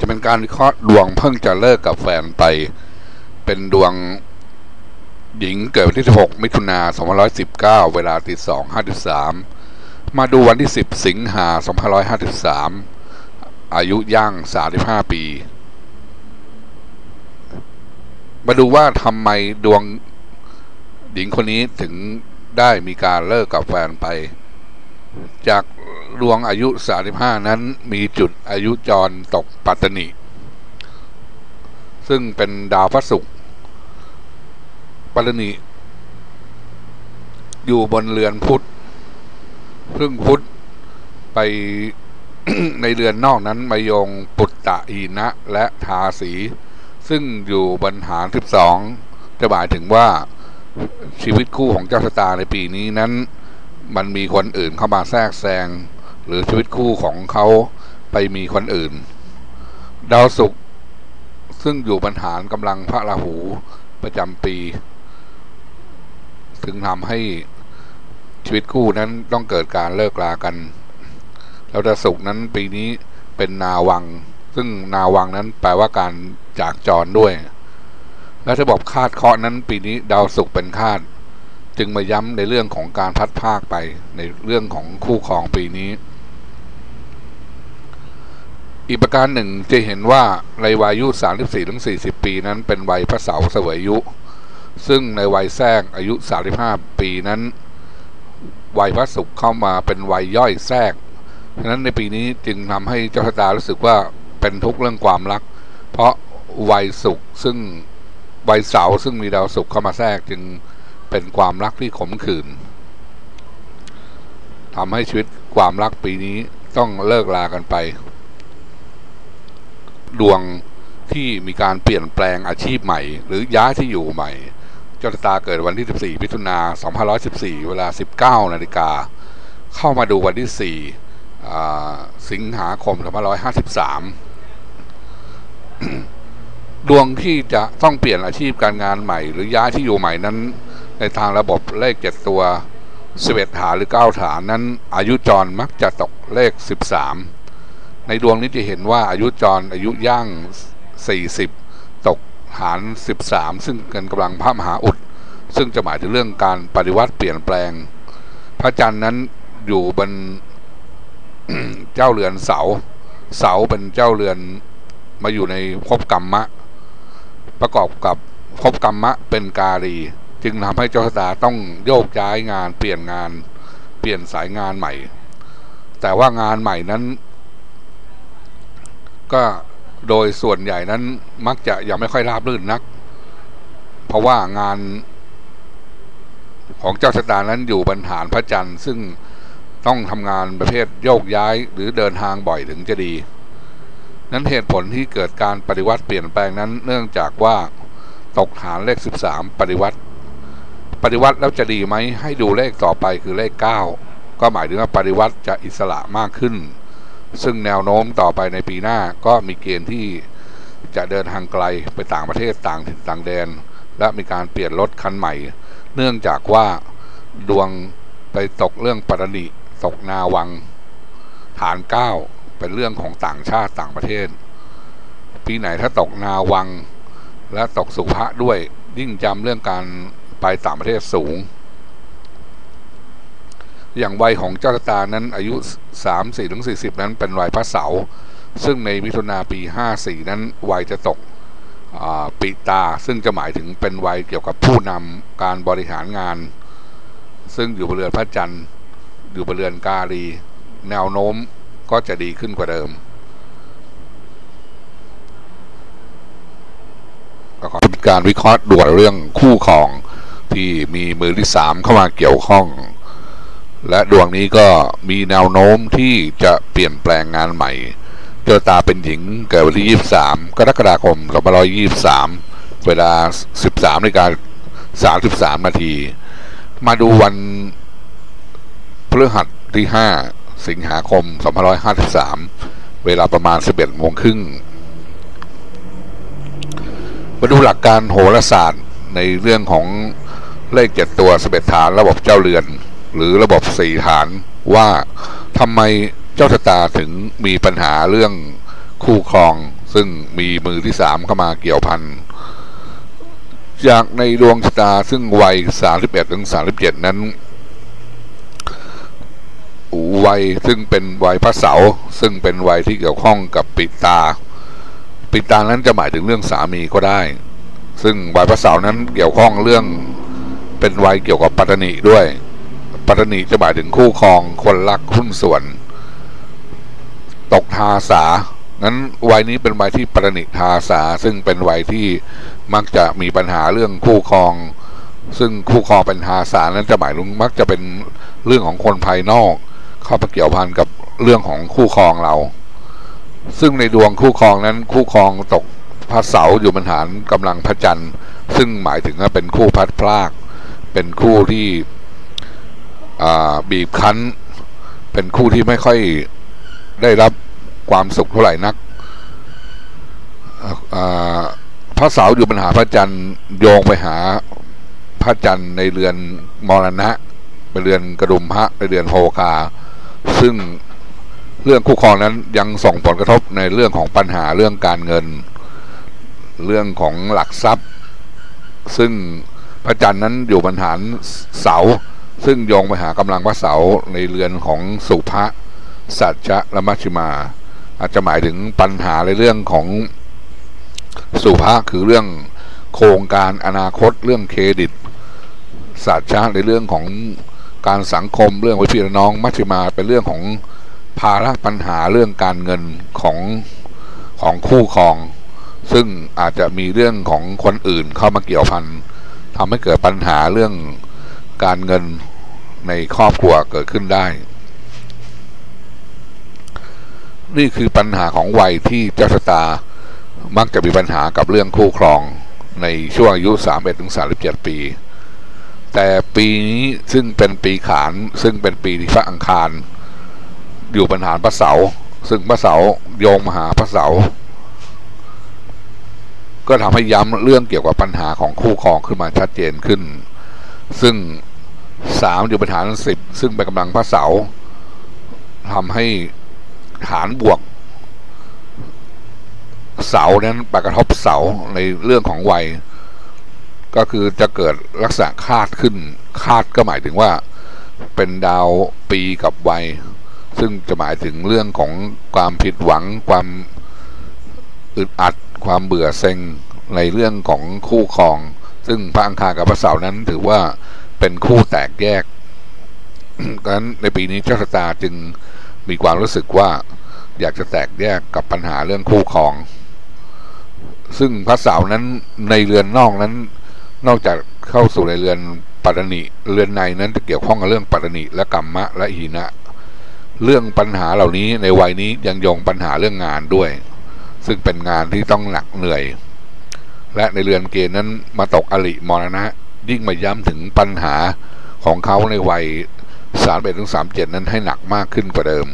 จะเป็นการวิเคราะห์ดวงเพิ่งจะเลิกกับแฟนไป เป็นดวงหญิงเกิดวันที่ 16 มิถุนา2519 เวลาตี2.53 มาดูวันที่ 10 สิงหา2553 อายุย่าง 35 ปี มาดูว่าทำไมดวงหญิงคนนี้ถึงได้มีการเลิกกับแฟนไป จากดวงอายุ 35 นั้นมีจุดอายุจรตกปัตตนิซึ่งเป็นดาวพระศุกร์ปัตตนิอยู่บนเรือนพุธซึ่งพุธไปในเรือนนอกนั้นมาโยงปุตตะอีนะและทาสี ซึ่งอยู่บนหาร12จะหมายถึงว่าชีวิตคู่ของเจ้าชะตาในปีนี้นั้น มันมีคนอื่นเข้ามาแทรกแซง หรือชีวิตคู่ของเขาไปมีคนอื่น ดาวศุกร์ซึ่งอยู่บรรหารกำลังพระราหูประจำปี ถึงทำให้ชีวิตคู่นั้นต้องเกิดการเลิกลากันแล้วดาวศุกร์นั้นปีนี้เป็นนาวัง ซึ่งนาวังนั้นแปลว่าการจากจรด้วย และถ้าบอกคาดเคาะนั้นปีนี้ดาวศุกร์เป็นคาด จึงมาย้ำในเรื่องของการพัดภาคไปในเรื่องของคู่ครองปีนี้ อีกประการหนึ่งจะเห็นว่าในวัยอายุ 34-40 ปีนั้นเป็นวัยพระเสาเสวยอายุ ซึ่งในวัยแทรกอายุ 35 ปีนั้น วัยพระศุกร์เข้ามาเป็นวัยย่อยแทรกฉะนั้นในปีนี้จึงทำให้เจ้าชะตารู้สึกว่าเป็นทุกข์เรื่องความรัก เพราะวัยศุกร์ซึ่งวัยเสาร์ซึ่งมีดาวศุกร์เข้ามาแทรกจึง เป็นความรักที่ขมขื่นทำให้ชีวิตความรักปีนี้ต้องเลิกลากันไป ดวงที่มีการเปลี่ยนแปลงอาชีพใหม่ หรือย้ายที่อยู่ใหม่เจ้าชะตาเกิดวันที่ 14มิถุนา2514 เวลา 19นาฬิกา เข้ามาดูวันที่ 4 สิงหาคม 2553 ดวงที่จะต้องเปลี่ยนอาชีพการงานใหม่ หรือย้ายที่อยู่ใหม่นั้น ในทางระบบเลขเจ็ดตัวสเอ็ดฐานหรือเก้าฐานนั้นอายุจรมักจะตกเลขสิบสามในดวงนี้จะเห็นว่าอายุจรอายุย่างสี่สิบตกฐานสิบสามซึ่งเป็นกำลังพระมหาอุด ซึ่งจะหมายถึงเรื่องการปฏิวัติเปลี่ยนแปลง พระจันทร์นั้นอยู่บนเจ้าเรือนเสา เสาเป็นเจ้าเรือนมาอยู่ในภพกรรมะ ประกอบกับภพกรรมะเป็นกาลี จึงทำให้เจ้าชะตาต้องโยกย้ายงาน เปลี่ยนงาน เปลี่ยนสายงานใหม่ แต่ว่างานใหม่นั้น ก็โดยส่วนใหญ่นั้นมักจะยังไม่ค่อยราบรื่นนัก เพราะว่างานของเจ้าชะตานั้นอยู่บรรหารพระจันทร์ซึ่งต้องทำงานประเภทโยกย้ายหรือเดินทางบ่อยถึงจะดี นั้นเหตุผลที่เกิดการปฏิวัติเปลี่ยนแปลงนั้นเนื่องจากว่าตกฐานเลข 13 ปฏิวัติ ปฏิวัติแล้วจะดีไหมให้ดูเลขต่อไปคือเลข 9 ก็หมายถึงว่าปฏิวัติจะอิสระมากขึ้น ซึ่งแนวโน้มต่อไปในปีหน้าก็มีเกณฑ์ที่จะเดินทางไกลไปต่างประเทศต่างถิ่นต่างแดน และมีการเปลี่ยนรถคันใหม่ เนื่องจากว่าดวงไปตกเรื่องปัตนิตกนาวัง ฐานเก้าเป็นเรื่องของต่างชาติต่างประเทศ ปีไหนถ้าตกนาวัง และตกสุภะด้วยยิ่งจำเรื่องการ ไปต่างประเทศสูง อย่างวัยของเจ้าตานั้นอายุ 3 4ถึง40 นั้นเป็นวัยพระเสา ซึ่งในมิถุนาปี 54 นั้นวัยจะตกปีตาซึ่งจะหมายถึงเป็นวัยเกี่ยวกับผู้นำการบริหารงาน ซึ่งอยู่บนเรือนพระจันทร์อยู่บนเรือนกาลี แนวโน้มก็จะดีขึ้นกว่าเดิมก็ขอเป็นการวิเคราะห์ด่วนเรื่องคู่ครอง ที่มีมือที่สามเข้ามาเกี่ยวข้อง และดวงนี้ก็มีแนวโน้มที่จะเปลี่ยนแปลงงานใหม่เจอตาเป็นหญิงเกิดวันที่ 23 กรกฎาคม2523 เวลา 13นาฬิกา33 นาที มาดูวันพฤหัสที่ 5 สิงหาคม2553 เวลาประมาณ 11โมงครึ่งมาดูหลักการโหราศาสตร์ในเรื่องของ เลขเจ็ดตัวสเบ็ดฐานระบบเจ้าเรือน หรือระบบสี่ฐานว่าทำไมเจ้าชะตาถึงมีปัญหาเรื่องคู่ครอง ซึ่งมีมือที่สามเข้ามาเกี่ยวพันจากในดวงชะตาซึ่งวัยสามสิบเอ็ดถึงสามสิบเจ็ดนั้น วัยซึ่งเป็นวัยพระเสาร์ซึ่งเป็นวัยที่เกี่ยวข้องกับปิตา ปิตานั้นจะหมายถึงเรื่องสามีก็ได้ ซึ่งวัยพระเสาร์นั้นเกี่ยวข้องเรื่อง เป็นวัยเกี่ยวกับปัตตนิด้วยปัตตนิจะหมายถึงคู่ครองคนรักหุ้นส่วน ตกทาสานั้นวัยนี้เป็นวัยที่ปัตตนิทาสาซึ่งเป็นวัยที่มักจะมีปัญหาเรื่องคู่ครอง ซึ่งคู่ครองเป็นทาสานั้นจะหมายถึงมักจะเป็นเรื่องของคนภายนอก เข้ามาเกี่ยวพันกับเรื่องของคู่ครองเรา ซึ่งในดวงคู่ครองนั้นคู่ครองตกพระเสาอยู่บรรหารกำลังพระจันทร์ ซึ่งหมายถึงว่าเป็นคู่พัดพลาก เป็นคู่ที่บีบคั้น เป็นคู่ที่ไม่ค่อยได้รับความสุขเท่าไหร่นักพระเสาอยู่บรรหาพระจันทร์โยงไปหาพระจันทร์ในเรือนมรณะไปเรือนกระดุมพระไปเรือนโฮคาซึ่งเรื่องคู่ครองนั้นยังส่งผลกระทบในเรื่องของปัญหาเรื่องการเงิน เรื่องของหลักทรัพย์ ซึ่ง พระจันทร์นั้นอยู่บรรหารเสา ซึ่งโยงไปหากำลังพระเสาในเรือนของสุภะสัจจะและมัชฌิมา อาจจะหมายถึงปัญหาในเรื่องของสุภะคือเรื่องโครงการอนาคตเรื่องเครดิตสัจจะในเรื่องของการสังคมเรื่องวิพี่น้องมัชฌิมาเป็นเรื่องของภาระปัญหาเรื่องการเงินของของคู่ครอง ซึ่งอาจจะมีเรื่องของคนอื่นเข้ามาเกี่ยวพัน ทำให้เกิดปัญหาเรื่องการเงินในครอบครัวเกิดขึ้นได้ นี่คือปัญหาของวัยที่เจ้าชะตามักจะมีปัญหากับเรื่องคู่ครองในช่วงอายุ 31-37 ปี แต่ปีนี้ซึ่งเป็นปีขานซึ่งเป็นปีที่พระอังคาร อยู่บรรหาพระเสา ซึ่งพระเสาโยงมหาพระเสา ก็ทำให้ย้ำเรื่องเกี่ยวกับปัญหาของคู่ครองขึ้นมาชัดเจนขึ้น ซึ่งสามอยู่บรรหารสิบซึ่งเป็นกำลังพระเสาทำให้ฐานบวก เสานั้นไปกระทบเสาในเรื่องของวัย ก็คือจะเกิดลักษณะคาดขึ้น คาดก็หมายถึงว่าเป็นดาวปีกับวัย ซึ่งจะหมายถึงเรื่องของความผิดหวังความอึดอัด ความเบื่อเซ็งในเรื่องของคู่ครอง ซึ่งพระอังคารกับพระเสาร์นั้นถือว่าเป็นคู่แตกแยกดังนั้นในปีนี้เจ้าชะตาจึงมีความรู้สึกว่าอยากจะแตกแยกกับปัญหาเรื่องคู่ครอง ซึ่งพระเสาร์นั้นในเรือนนอกนั้น นอกจากเข้าสู่ในเรือนปัตนิเรือนในนั้นจะเกี่ยวข้องกับเรื่องปัตนิและกรรมะและหินะ เรื่องปัญหาเหล่านี้ในวัยนี้ยังยงปัญหาเรื่องงานด้วย ซึ่งเป็นงานที่ต้องหนักเหนื่อย และในเรือนเกณฑ์นั้นมาตกอริมรณะ ยิ่งมาย้ำถึงปัญหาของเขาในวัยสามเอ็ดถึงสามเจ็ดนั้นให้หนักมากขึ้นกว่าเดิม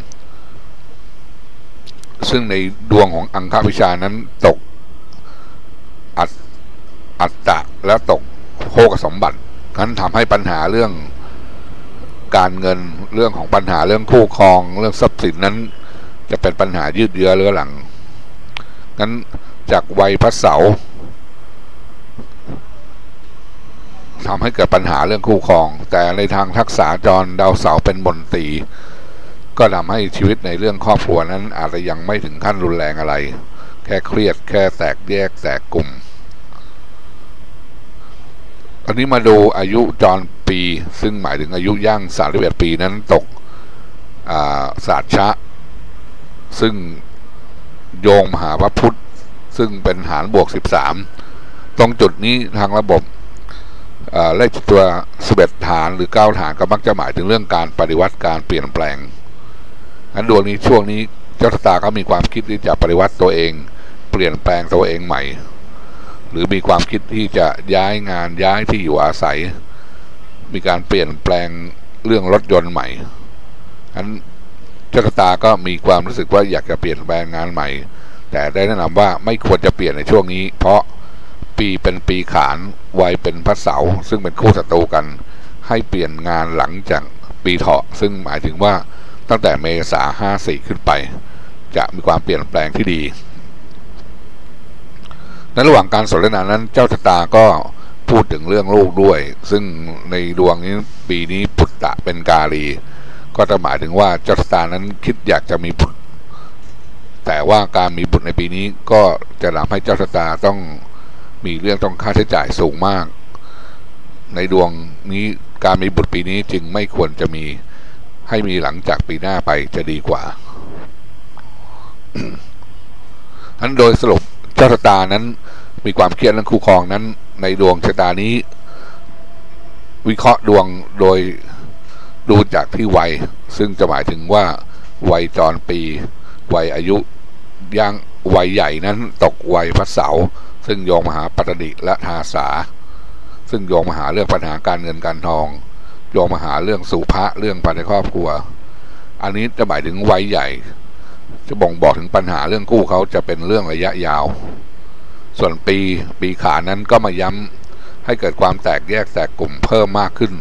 ซึ่งในดวงของอังคาพิชานั้นตกอัดอัตตะและตกโภกสมบัตินั้นทำให้ปัญหาเรื่องการเงินเรื่องของปัญหาเรื่องคู่ครอง เรื่องทรัพย์สินนั้น จะเป็นปัญหายืดเยื้อเรื้อหลัง นั้นจากวัยพระเสาร์ทำให้เกิดปัญหาเรื่องคู่ครอง แต่ในทางทักษะจรดาวเสาร์เป็นบนตี ก็ทำให้ชีวิตในเรื่องครอบครัวนั้นอาจจะยังไม่ถึงขั้นรุนแรงอะไร แค่เครียดแค่แตกแยกแตกกลุ่มอันนี้มาดูอายุจรปี ซึ่งหมายถึงอายุย่างสามสิบเอ็ดปีนั้นตกศาสตร์ชะ ซึ่ง โยงมหาพระพุทธ ซึ่งเป็นหารบวกสิบสามตรงจุดนี้ทางระบบเลขตัวสเบ็ดฐานหรือเก้าฐานก็มักจะหมายถึงเรื่องการปฏิวัติการเปลี่ยนแปลงอันดวงนี้ช่วงนี้เจ้าตาก็มีความคิดที่จะปฏิวัติตัวเอง เปลี่ยนแปลงตัวเองใหม่ หรือมีความคิดที่จะย้ายงานย้ายที่อยู่อาศัย มีการเปลี่ยนแปลงเรื่องรถยนต์ใหม่อัน เจ้าตาก็มีความรู้สึกว่าอยากจะเปลี่ยนแปลงงานใหม่ แต่ได้แนะนำว่าไม่ควรจะเปลี่ยนในช่วงนี้ เพราะปีเป็นปีขานวัยเป็นพระเสาซึ่งเป็นคู่ศัตรูกัน ให้เปลี่ยนงานหลังจากปีเถาะ ซึ่งหมายถึงว่าตั้งแต่เมษาห้าสี่ขึ้นไป จะมีความเปลี่ยนแปลงที่ดีในระหว่างการสนทนานั้นเจ้าชะตาก็พูดถึงเรื่องลูกด้วย ซึ่งในดวงนี้ปีนี้พุทธะเป็นกาลี ก็จะหมายถึงว่าเจ้าชะตานั้นคิดอยากจะมีบุตร แต่ว่าการมีบุตรในปีนี้ก็จะทำให้เจ้าชะตาต้องมีเรื่องต้องค่าใช้จ่ายสูงมาก ในดวงนี้การมีบุตรปีนี้จึงไม่ควรจะมีให้มีหลังจากปีหน้าไปจะดีกว่าอันโดยสรุปเจ้าชะตานั้น มีความเครียดเรื่องคู่ครองนั้น ในดวงชะตานี้ วิเคราะห์ดวงโดย ดูจากที่วัย ซึ่งจะหมายถึงว่า วัยจรปี วัยอายุย่างวัยใหญ่นั้นตกวัยพระเสาซึ่งโยงมหาปัตติและทาสา ซึ่งโยงมหาเรื่องปัญหาการเงินการทอง โยงมหาเรื่องสุภะเรื่องภายในครอบครัว อันนี้จะหมายถึงวัยใหญ่ จะบ่งบอกถึงปัญหาเรื่องกู้เขาจะเป็นเรื่องระยะยาว ส่วนปีปีขานั้นก็มาย้ำให้เกิดความแตกแยกแตกกลุ่มเพิ่มมากขึ้น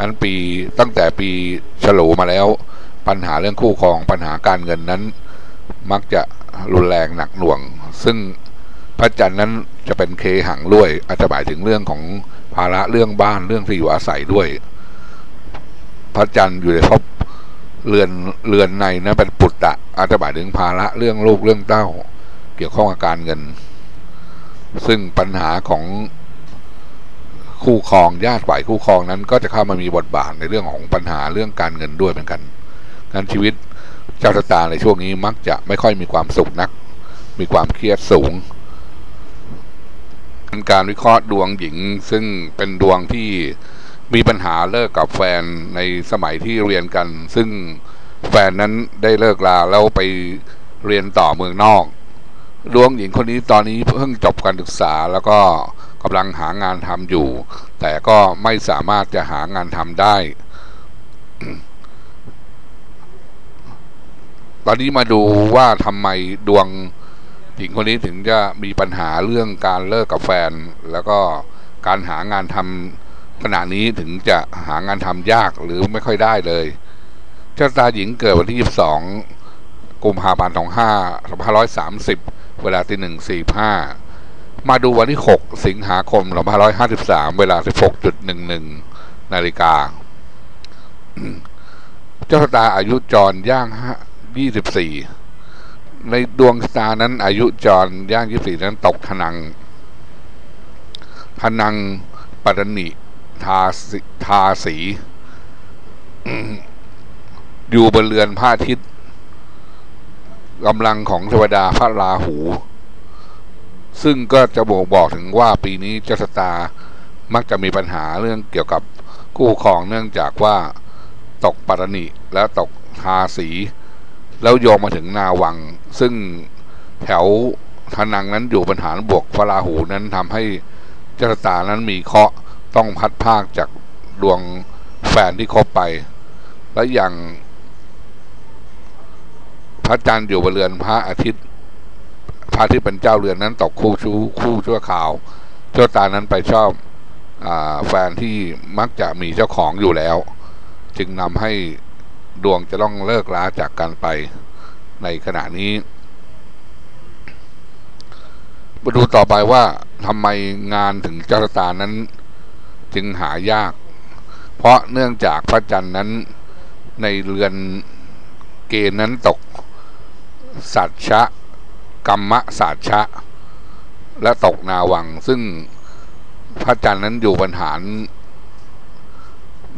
นั้นปีตั้งแต่ปีฉลูมาแล้ว ปัญหาเรื่องคู่ครองปัญหาการเงินนั้น มักจะรุนแรงหนักหน่วง ซึ่งพระจันทร์นั้นจะเป็นเคหังด้วยอาจจะหมายถึงเรื่องของภาระเรื่องบ้านเรื่องที่อยู่อาศัยด้วย พระจันทร์อยู่ในภพเรือนเรือนในนะเป็นปุตตะอาจจะหมายถึงภาระเรื่องลูกเรื่องเต้า เกี่ยวข้องกับการเงิน ซึ่งปัญหาของ คู่ครองญาติฝ่ายคู่ครองนั้น ก็จะเข้ามามีบทบาทในเรื่องของปัญหาเรื่องการเงินด้วยเหมือนกันงั้นชีวิตเจ้าชะตาในช่วงนี้มักจะไม่ค่อยมีความสุขนัก มีความเครียดสูงการวิเคราะห์ดวงหญิงซึ่งเป็นดวงที่มีปัญหาเลิกกับแฟนในสมัยที่เรียนกัน ซึ่งแฟนนั้นได้เลิกลาแล้วไปเรียนต่อเมืองนอก ดวงหญิงคนนี้ตอนนี้เพิ่งจบการศึกษาแล้วก็กำลังหางานทำอยู่ แต่ก็ไม่สามารถจะหางานทำได้ ตอนนี้มาดูว่าทำไมดวงหญิงคนนี้ถึงจะมีปัญหาเรื่องการเลิกกับแฟน แล้วก็การหางานทำขณะนี้ถึงจะหางานทำยากหรือไม่ค่อยได้เลยเจ้าตาหญิงเกิดวันที่ 22 กุมภาพันธ์ 25 2530 เวลาที่145มาดูวันที่ 6 สิงหาคม2553 เวลา 16.11 นาฬิกา เจ้าตาอายุจรย่าง 24 ในดวงสตานั้นอายุจรย่างยี่สี่นั้นตกทนัง พนังปัตนิทาสทาสี อยู่บนเรือนพระอาทิตย์ กำลังของเทวดาพระราหู ซึ่งก็จะบอกบอกถึงว่าปีนี้เจ้าสตามักจะมีปัญหาเรื่องเกี่ยวกับกู้ของเนื่องจากว่าตกปัตนิและตกทาสี แล้วโยงมาถึงนาวัง ซึ่งแถวทนังนั้นอยู่ปัญหาบวกพระราหูนั้นทำให้เจตตานั้นมีเคราะห์ต้องพัดภาคจากดวงแฟนที่คบไป และอย่าง พระจันทร์อยู่บนเรือนพระอาทิตย์ พระอาทิตย์เป็นเจ้าเรือนนั้นตกคู่ชู้คู่ชั่วข่าวเจ้าตานั้นไปชอบอแฟนที่มักจะมีเจ้าของอยู่แล้ว จึงนำให้ดวงจะต้องเลิกล้าจากกันไปในขณะนี้มาดูต่อไปว่าทำไมงานถึงเจ้าตานั้นจึงหายาก เพราะเนื่องจากพระจันทร์นั้นในเรือนเกณฑ์นั้นตก สัตชะกรรมะสัตชะ และตกนาวัง ซึ่งพระจันทร์นั้นอยู่บรรหาร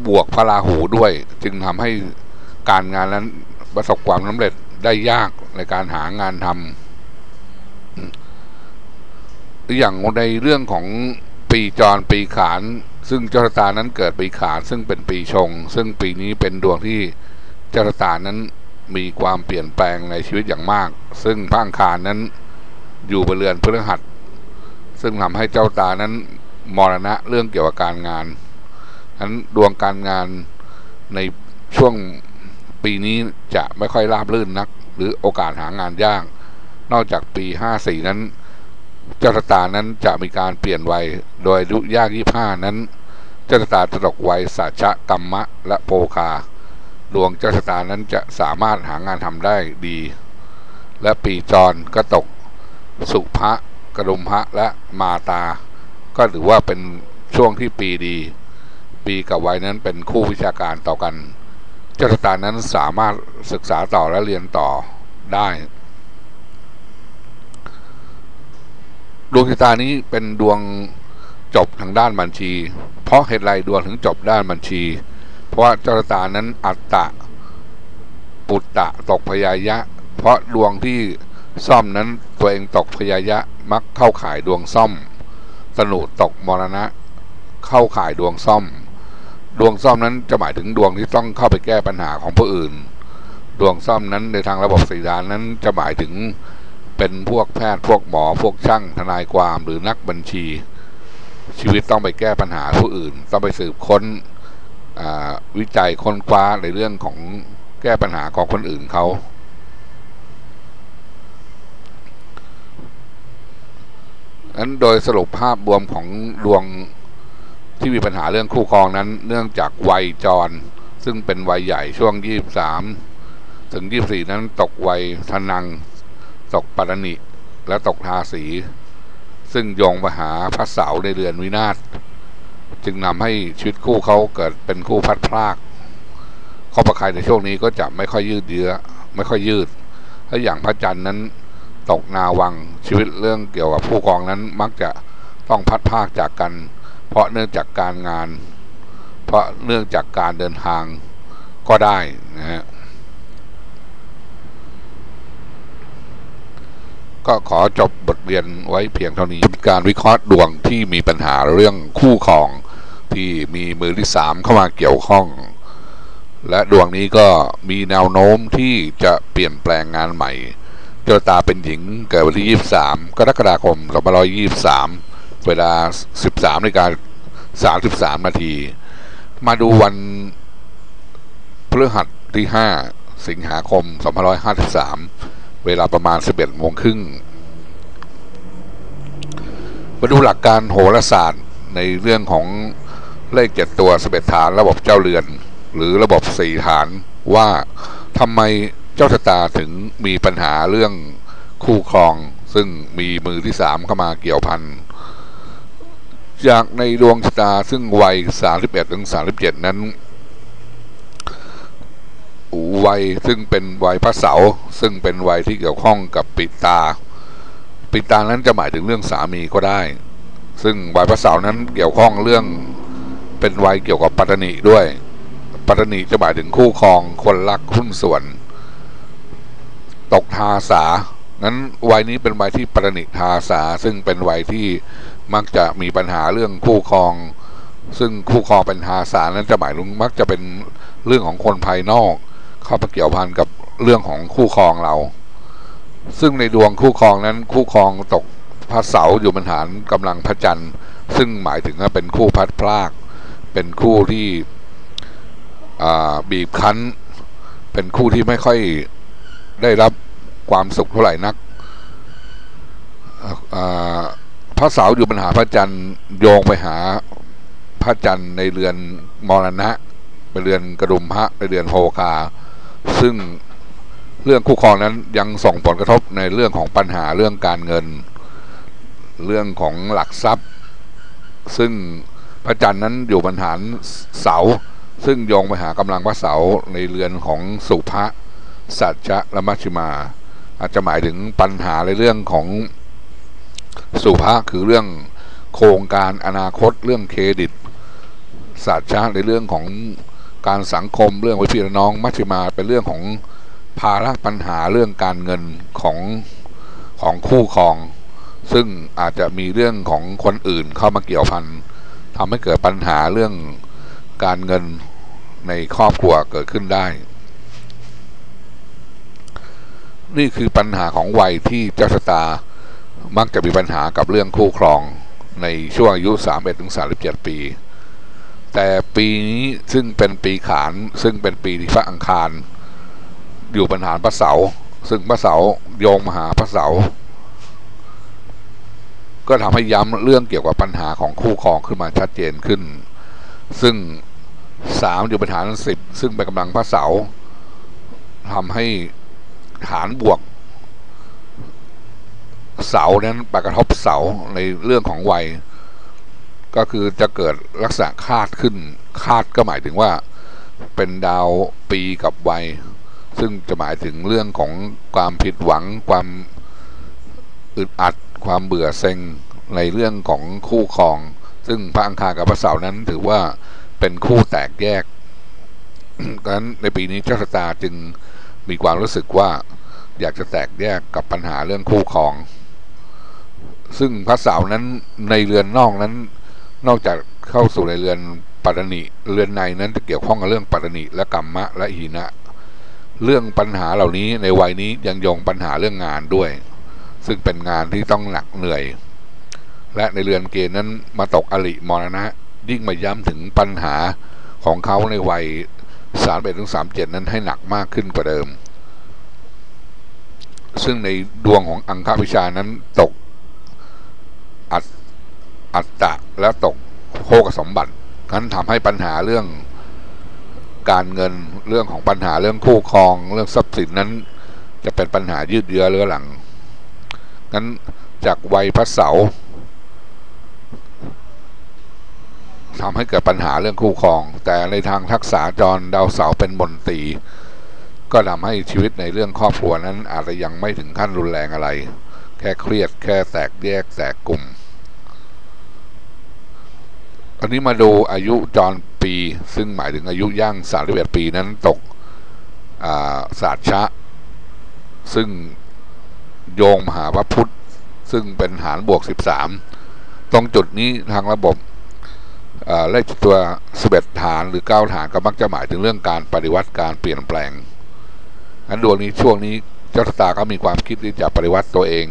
บวกพระราหูด้วย จึงทำให้การงานนั้นประสบความสำเร็จได้ยากในการหางานทำอย่างในเรื่องของปีจรปีขาน ซึ่งเจ้าตานั้นเกิดปีขาน ซึ่งเป็นปีชง ซึ่งปีนี้เป็นดวงที่เจ้าตานั้น มีความเปลี่ยนแปลงในชีวิตอย่างมาก ซึ่งพระอังคารนั้นอยู่บนเรือนพฤหัส ซึ่งทำให้เจ้าตานั้นมรณะเรื่องเกี่ยวกับการงานนั้นดวงการงานในช่วงปีนี้จะไม่ค่อยราบรื่นนัก หรือโอกาสหางานยาก นอกจากปีห้าสี่นั้น เจ้าตานั้นจะมีการเปลี่ยนวัยโดยยุยากยี่ห้านั้น เจ้าตาจะตกวัยสัชะกรรมะและโปคา ดวงเจ้าชะตานั้นจะสามารถหางานทำได้ดี และปีจรก็ตก สุภะกระดุมพระและมาตา ก็ถือว่าเป็นช่วงที่ปีดี ปีกับวัยนั้นเป็นคู่วิชาการต่อกัน เจ้าชะตานั้นสามารถศึกษาต่อและเรียนต่อได้ดวงชะตานี้เป็นดวงจบทางด้านบัญชี เพราะเหตุไรดวงถึงจบด้านบัญชี ราะเจ้าตานั้นอัตตะ ปุตตะตกพยายะ เพราะดวงที่ซ่อมนั้นตัวเองตกพยายะมักเข้าข่ายดวงซ่อม สนุตกมรณะ เข้าข่ายดวงซ่อม ดวงซ่อมนั้นจะหมายถึงดวงที่ต้องเข้าไปแก้ปัญหาของผู้อื่น ดวงซ่อมนั้นในทางระบบสีดานนั้นจะหมายถึงเป็นพวกแพทย์พวกหมอพวกช่างทนายความหรือนักบัญชี ชีวิตต้องไปแก้ปัญหาผู้อื่น ต้องไปสืบค้น วิจัยค้นคว้าในเรื่องของแก้ปัญหาของคนอื่นเขา นั้นโดยสรุปภาพรวมของดวงที่มีปัญหาเรื่องคู่ครองนั้น เนื่องจากวัยจร ซึ่งเป็นวัยใหญ่ช่วงยี่สามถึงยี่สี่นั้นตกวัยทนัง ตกปรณิ และตกทาสี ซึ่งโยงไปหาพระเสาในเดือนวินาศ จึงนำให้ชีวิตคู่เขาเกิดเป็นคู่พัดพลากข้อประคายในช่วงนี้ก็จะไม่ค่อยยืดเยื้อ ไม่ค่อยยืด ถ้าอย่างพระจันทร์นั้นตกนาวังชีวิตเรื่องเกี่ยวกับผู้กองนั้นมักจะต้องพัดภาคจากกัน เพราะเนื่องจากการงาน เพราะเนื่องจากการเดินทางก็ได้นะฮะ ก็ขอจบบทเรียนไว้เพียงเท่านี้ การวิเคราะห์ดวงที่มีปัญหาเรื่องคู่ครองที่มีมือที่สามเข้ามาเกี่ยวข้อง และดวงนี้ก็มีแนวโน้มที่จะเปลี่ยนแปลงงานใหม่จ้าตาเป็นหญิงเกิดวันที่ 23 กรกฎาคม 2523 เวลา 13นาฬิกา33 นาที มาดูวันพฤหัสที่ 5 สิงหาคม 2553 เวลาประมาณ 11โมงครึ่งมาดูหลักการโหราศาสตร์ในเรื่องของเลขเจ็ดตัวสเบ็ดฐานระบบเจ้าเรือน หรือระบบสี่ฐานว่าทำไมเจ้าชะตาถึงมีปัญหาเรื่องคู่ครอง ซึ่งมีมือที่สามเข้ามาเกี่ยวพันจากในดวงชะตาซึ่งวัยสามสิบเอ็ดถึงสามสิบเจ็ดนั้น วัยซึ่งเป็นวัยพระเสาซึ่งเป็นวัยที่เกี่ยวข้องกับปิตา ปิตานั้นจะหมายถึงเรื่องสามีก็ได้ ซึ่งวัยพระเสานั้นเกี่ยวข้องเรื่องเป็นวัยเกี่ยวกับปัตนิด้วย ปัตนิจะหมายถึงคู่ครองคนรักหุ้นส่วน ตกทาสานั้นวัยนี้เป็นวัยที่ประนิทาสาซึ่งเป็นวัยที่มักจะมีปัญหาเรื่องคู่ครองซึ่งคู่ครองเป็นทาสานั้นจะหมายถึงมักจะเป็นเรื่องของคนภายนอก เข้าไปเกี่ยวพันกับเรื่องของคู่ครองเรา ซึ่งในดวงคู่ครองนั้นคู่ครองตกพระเสาอยู่บรรหารกำลังพระจันทร์ซึ่งหมายถึงว่าเป็นคู่พัดพลาก เป็นคู่ที่บีบคั้น เป็นคู่ที่ไม่ค่อยได้รับความสุขเท่าไหร่นักพระเสาอยู่ปัญหาพระจันทร์โยงไปหาพระจันทร์ในเรือนมรณะ ไปเรือนกระดุมพระไปเรือนโภคา ซึ่งเรื่องคู่ครองนั้นยังส่งผลกระทบในเรื่องของปัญหาเรื่องการเงิน เรื่องของหลักทรัพย์ ซึ่งพระจันทร์นั้นอยู่บรรหารเสา ซึ่งโยงไปหากำลังพระเสาในเรือนของสุภะสัจจะและมัชฌิมา อาจจะหมายถึงปัญหาในเรื่องของสุภาคือเรื่องโครงการอนาคตเรื่องเครดิตสัจจะในเรื่องของ การสังคมเรื่องวิพี่น้องมัชฌิมาเป็นเรื่องของภาระปัญหาเรื่องการเงินของของคู่ครอง ซึ่งอาจจะมีเรื่องของคนอื่นเข้ามาเกี่ยวพันทำให้เกิดปัญหาเรื่องการเงินในครอบครัวเกิดขึ้นได้ นี่คือปัญหาของวัยที่เจ้าชะตามักจะมีปัญหากับเรื่องคู่ครองในช่วงอายุ 31-37 ปี แต่ปีนี้ซึ่งเป็นปีขานซึ่งเป็นปีที่พระอังคาร อยู่ปัญหาพระเสา ซึ่งพระเสาโยงมาหาพระเสา ก็ทำให้ย้ำเรื่องเกี่ยวกับปัญหาของคู่ครองขึ้นมาชัดเจนขึ้น ซึ่งสามอยู่ปัญหาสิบซึ่งเป็นกำลังพระเสาทำให้ฐานบวก เสานั้นไปกระทบเสาในเรื่องของวัย ก็คือจะเกิดลักษณะคาดขึ้น คาดก็หมายถึงว่าเป็นดาวปีกับวัย ซึ่งจะหมายถึงเรื่องของความผิดหวัง ความอึดอัด ความเบื่อเซ็งในเรื่องของคู่ครอง ซึ่งพระอังคารกับพระเสาร์นั้นถือว่าเป็นคู่แตกแยกดังนั้นในปีนี้เจ้าชะตาจึงมีความรู้สึกว่าอยากจะแตกแยกกับปัญหาเรื่องคู่ครอง ซึ่งพระเสาร์นั้นในเรือนนอกนั้น นอกจากเข้าสู่ในเรือนปัตตนิเรือนในนั้นจะเกี่ยวข้องกับเรื่องปัตตนิและกรรมะและหินะ เรื่องปัญหาเหล่านี้ในวัยนี้ยังยงปัญหาเรื่องงานด้วย ซึ่งเป็นงานที่ต้องหนักเหนื่อย และในเรือนเกณฑ์นั้นมาตกอริมรณะ ยิ่งมาย้ำถึงปัญหาของเขาในวัยสามเอ็ดถึงสามเจ็ดนั้นให้หนักมากขึ้นกว่าเดิม ซึ่งในดวงของอังคาวิชานั้นตกอัต อัตตะและตกโภกสมบัตินั้นทำให้ปัญหาเรื่องการเงินเรื่องของปัญหาเรื่องคู่ครอง เรื่องทรัพย์สินนั้น จะเป็นปัญหายืดเยื้อเรื้อหลังนั้นจากวัยพระเสาร์ทำให้เกิดปัญหาเรื่องคู่ครอง แต่ในทางทักษะจรดาวเสาเป็นบนตี ก็ทำให้ชีวิตในเรื่องครอบครัวนั้นอาจจะยังไม่ถึงขั้นรุนแรงอะไร แค่เครียดแค่แตกแยกแตกกลุ่ม อันนี้มาดูอายุจรปี ซึ่งหมายถึงอายุย่างสามสิบเอ็ดปีนั้นตกศาสตร์ชะ ซึ่งโยงมหาพระพุทธ ซึ่งเป็นหารบวกสิบสามตรงจุดนี้ทางระบบเลขตัวสเบ็ดฐานหรือเก้าฐานก็มักจะหมายถึงเรื่องการปฏิวัติการเปลี่ยนแปลงอันดวงนี้ช่วงนี้เจ้าตาก็มีความคิดที่จะปฏิวัติตัวเอง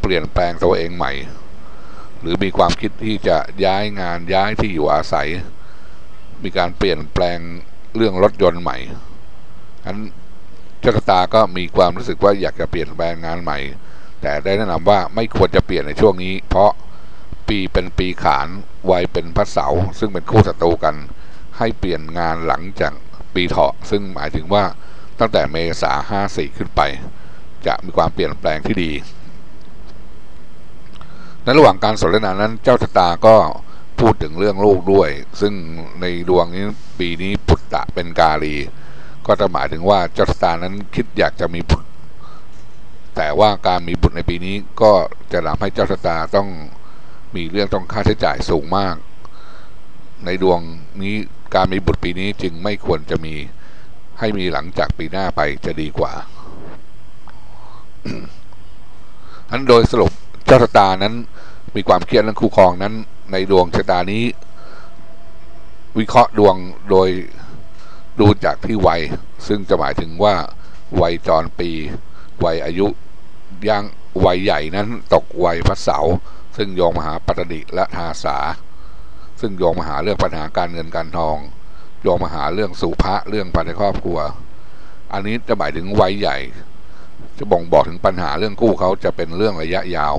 เปลี่ยนแปลงตัวเองใหม่ หรือมีความคิดที่จะย้ายงานย้ายที่อยู่อาศัย มีการเปลี่ยนแปลงเรื่องรถยนต์ใหม่อันเจ้าชะตาก็มีความรู้สึกว่าอยากจะเปลี่ยนแปลงงานใหม่ แต่ได้แนะนำว่าไม่ควรจะเปลี่ยนในช่วงนี้ เพราะปีเป็นปีขานวัยเป็นพระเสาซึ่งเป็นคู่ศัตรูกัน ให้เปลี่ยนงานหลังจากปีเถาะ ซึ่งหมายถึงว่าตั้งแต่เมษาห้าสี่ขึ้นไป จะมีความเปลี่ยนแปลงที่ดี ในระหว่างการสนทนานั้นเจ้าชะตาก็พูดถึงเรื่องลูกด้วย ซึ่งในดวงนี้ปีนี้ปุตตะเป็นกาลี ก็จะหมายถึงว่าเจ้าชะตานั้นคิดอยากจะมีบุตร แต่ว่าการมีบุตรในปีนี้ก็จะทำให้เจ้าชะตาต้องมีเรื่องต้องค่าใช้จ่ายสูงมาก ในดวงนี้การมีบุตรปีนี้จึงไม่ควรจะมีให้มีหลังจากปีหน้าไปจะดีกว่าอันโดยสรุป เจ้าชะตานั้นมีความเครียดเรื่องคู่ครองนั้น ในดวงชะตานี้ วิเคราะห์ดวงโดยดูจากที่วัย ซึ่งจะหมายถึงว่าวัยจรปี วัยอายุย่างวัยใหญ่นั้นตกวัยพระเสาร์ซึ่งโยงมหาปัตติและทาสา ซึ่งโยงมหาเรื่องปัญหาการเงินการทอง โยงมหาเรื่องสุภะเรื่องภายในครอบครัว อันนี้จะหมายถึงวัยใหญ่ จะบ่งบอกถึงปัญหาเรื่องกู้เขาจะเป็นเรื่องระยะยาว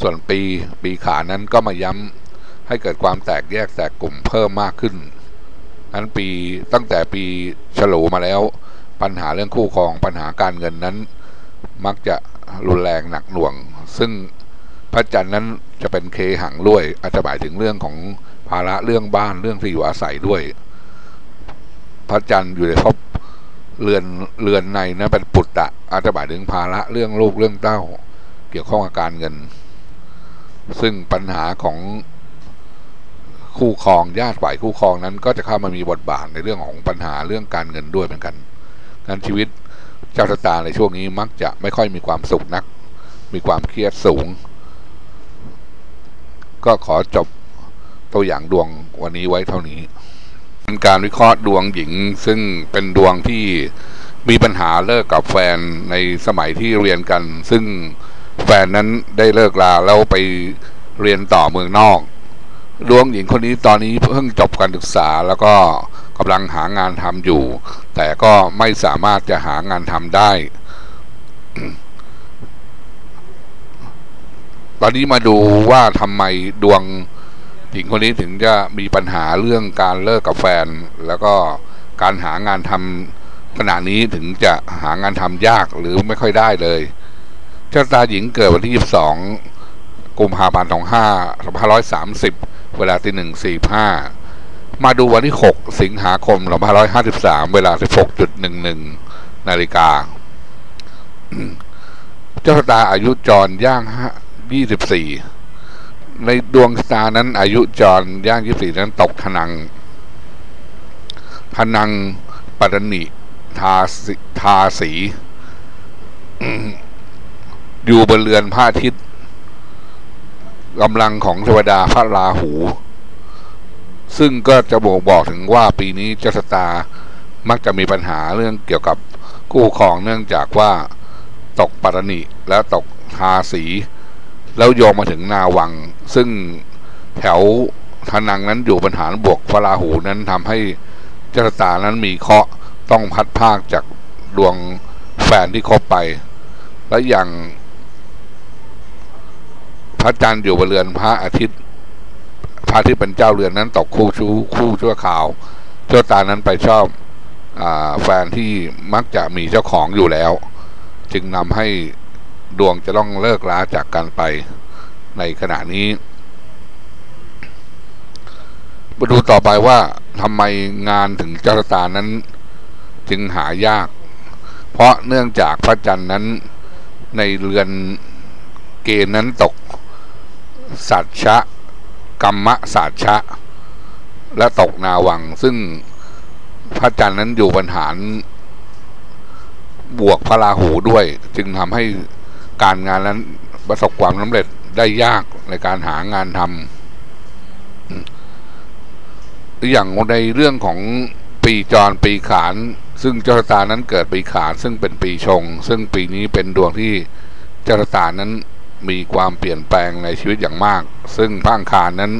ส่วนปีปีขานั้นก็มาย้ำให้เกิดความแตกแยกแตกกลุ่มเพิ่มมากขึ้นนั้นปีตั้งแต่ปีฉลูมาแล้ว ปัญหาเรื่องคู่ครองปัญหาการเงินนั้น มักจะรุนแรงหนักหน่วง ซึ่งพระจันทร์นั้นจะเป็นเคหังด้วย อาจจะหมายถึงเรื่องของภาระเรื่องบ้านเรื่องที่อยู่อาศัยด้วย พระจันทร์อยู่ในภพ เรือนเรือนในนะเป็นปุตตะอาจจะหมายถึงภาระเรื่องลูกเรื่องเต้า เกี่ยวข้องกับการเงิน ซึ่งปัญหาของคู่ครองญาติฝ่ายคู่ครองนั้น ก็จะเข้ามามีบทบาทในเรื่องของปัญหาเรื่องการเงินด้วยเหมือนกันการชีวิตเจ้าชะตาในช่วงนี้มักจะไม่ค่อยมีความสุขนัก มีความเครียดสูง ก็ขอจบตัวอย่างดวงวันนี้ไว้เท่านี้ เป็นการวิเคราะห์ดวงหญิง ซึ่งเป็นดวงที่มีปัญหาเลิกกับแฟนในสมัยที่เรียนกัน ซึ่งแฟนนั้นได้เลิกลาแล้วไปเรียนต่อเมืองนอก ดวงหญิงคนนี้ตอนนี้เพิ่งจบการศึกษาแล้วก็กำลังหางานทำอยู่ แต่ก็ไม่สามารถจะหางานทำได้ ตอนนี้มาดูว่าทำไมดวง หญิงคนนี้ถึงจะมีปัญหาเรื่องการเลิกกับแฟน แล้วก็การหางานทำขณะนี้ถึงจะหางานทำยากหรือไม่ค่อยได้เลยเจ้าตาหญิงเกิดวันที่ 22 กุมภาพันธ์25 2530 เวลาที่145มาดูวันที่ 6 สิงหาคม 2553 เวลา 16.11 นาฬิกา เจ้าตาอายุจรย่าง 24 ในดวงตานั้นอายุจรย่าง24นั้นตกทนังพนังปัตนิทาสทาสีอยู่บนเรือนพระอาทิตย์กำลังของเทวดาพระราหู ซึ่งก็จะบ่งบอกถึงว่าปีนี้เจ้าสตามักจะมีปัญหาเรื่องเกี่ยวกับกู้ครองเนื่องจากว่าตกปัตนิและตกทาสี แล้วโยงมาถึงนาวัง ซึ่งแถวทนังนั้นอยู่ปัญหาบวกพระราหูนั้นทำให้เจ้าตานั้นมีเคราะห์ต้องพัดภาคจากดวงแฟนที่คบไป และอย่างพระจันทร์อยู่บนเรือนพระอาทิตย์ พระอาทิตย์เป็นเจ้าเรือนนั้นตกคู่ชู้คู่ชั่วข่าว เจ้าตานั้นไปชอบอแฟนที่มักจะมีเจ้าของอยู่แล้ว จึงนำให้ ดวงจะต้องเลิกล้าจากกันไปในขณะนี้มาดูต่อไปว่าทำไมงานถึงเจ้าตานั้นจึงหายาก เพราะเนื่องจากพระจันทร์นั้นในเรือนเกณฑ์นั้นตก สัตชะกรรมะสัตชะ และตกนาวัง ซึ่งพระจันทร์นั้นอยู่บรรหารบวกพระราหูด้วย จึงทำให้ การงานนั้นประสบความสำเร็จได้ยากในการหางานทำอย่างในเรื่องของปีจรปีขาน ซึ่งเจ้าตานั้นเกิดปีขาน ซึ่งเป็นปีชง ซึ่งปีนี้เป็นดวงที่เจ้าตานั้นมีความเปลี่ยนแปลงในชีวิตอย่างมาก ซึ่งพระอังคารนั้น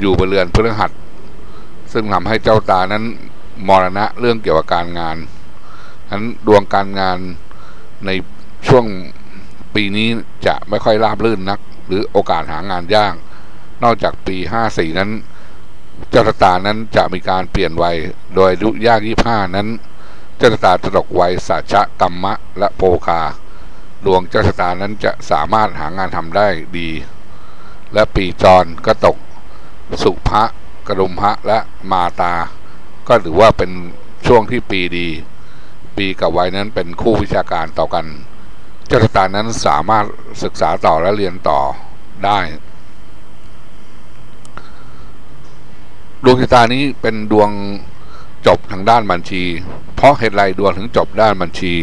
อยู่บนเรือนพฤหัส ซึ่งทำให้เจ้าตานั้นมรณะเรื่องเกี่ยวกับการงานนั้นดวงการงานในช่วง ปีนี้จะไม่ค่อยราบรื่นนัก หรือโอกาสหางานยาก นอกจากปีห้าสี่นั้น เจ้าตานั้นจะมีการเปลี่ยนวัย โดยยุยากยี่ห้านั้น เจ้าตาจะตกวัยสัจกรรมะ และโภคา ดวงเจ้าตานั้นจะสามารถหางานทำได้ดี และปีจรก็ตก สุภะกระดุมพระและมาตา ก็ถือว่าเป็นช่วงที่ปีดี ปีกับวัยนั้นเป็นคู่วิชาการต่อกัน เจ้าชะตานั้นสามารถศึกษาต่อและเรียนต่อได้ดวงชะตานี้เป็นดวงจบทางด้านบัญชี เพราะเหตุไรดวงถึงจบด้านบัญชี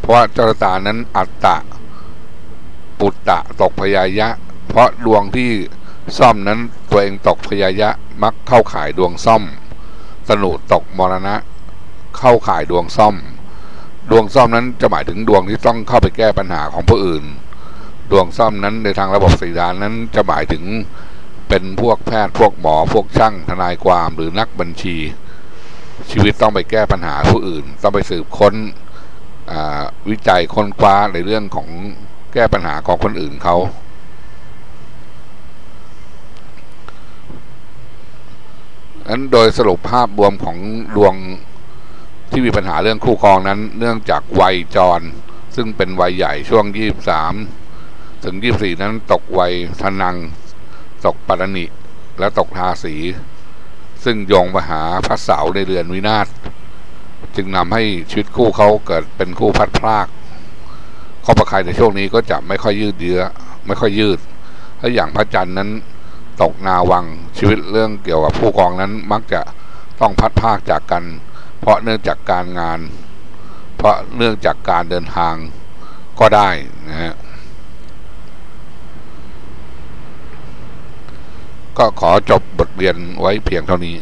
เพราะเจ้าตานั้นอัตตะ ปุตตะตกพยายะ เพราะดวงที่ซ่อมนั้นตัวเองตกพยายะมักเข้าข่ายดวงซ่อมสนุตกมรณะ เข้าข่ายดวงซ่อม ดวงซ่อมนั้นจะหมายถึงดวงที่ต้องเข้าไปแก้ปัญหาของผู้อื่น ดวงซ่อมนั้นในทางระบบสีดานนั้นจะหมายถึงเป็นพวกแพทย์พวกหมอพวกช่างทนายความหรือนักบัญชี ชีวิตต้องไปแก้ปัญหาผู้อื่น ต้องไปสืบค้นวิจัยค้นคว้าในเรื่องของแก้ปัญหาของคนอื่นเขานั้นโดยสรุปภาพรวมของดวง ที่มีปัญหาเรื่องคู่ครองนั้น เนื่องจากวัยจร ซึ่งเป็นวัยใหญ่ช่วงยี่สามถึงยี่สี่นั้นตกวัยทนัง ตกปัตนิและตกทาสี ซึ่งโยงไปหาพระเสาในเรือนวินาศจึงนำให้ชีวิตคู่เขาเกิดเป็นคู่พัดพลากข้อประคายในช่วงนี้ก็จะไม่ค่อยยืดเยื้อไม่ค่อยยืดถ้าอย่างพระจันทร์นั้นตกนาวังชีวิตเรื่องเกี่ยวกับผู้กองนั้นมักจะต้องพัดพากจากกัน เพราะเนื่องจากการงาน เพราะเนื่องจากการเดินทางก็ได้นะฮะก็ขอจบบทเรียนไว้เพียงเท่านี้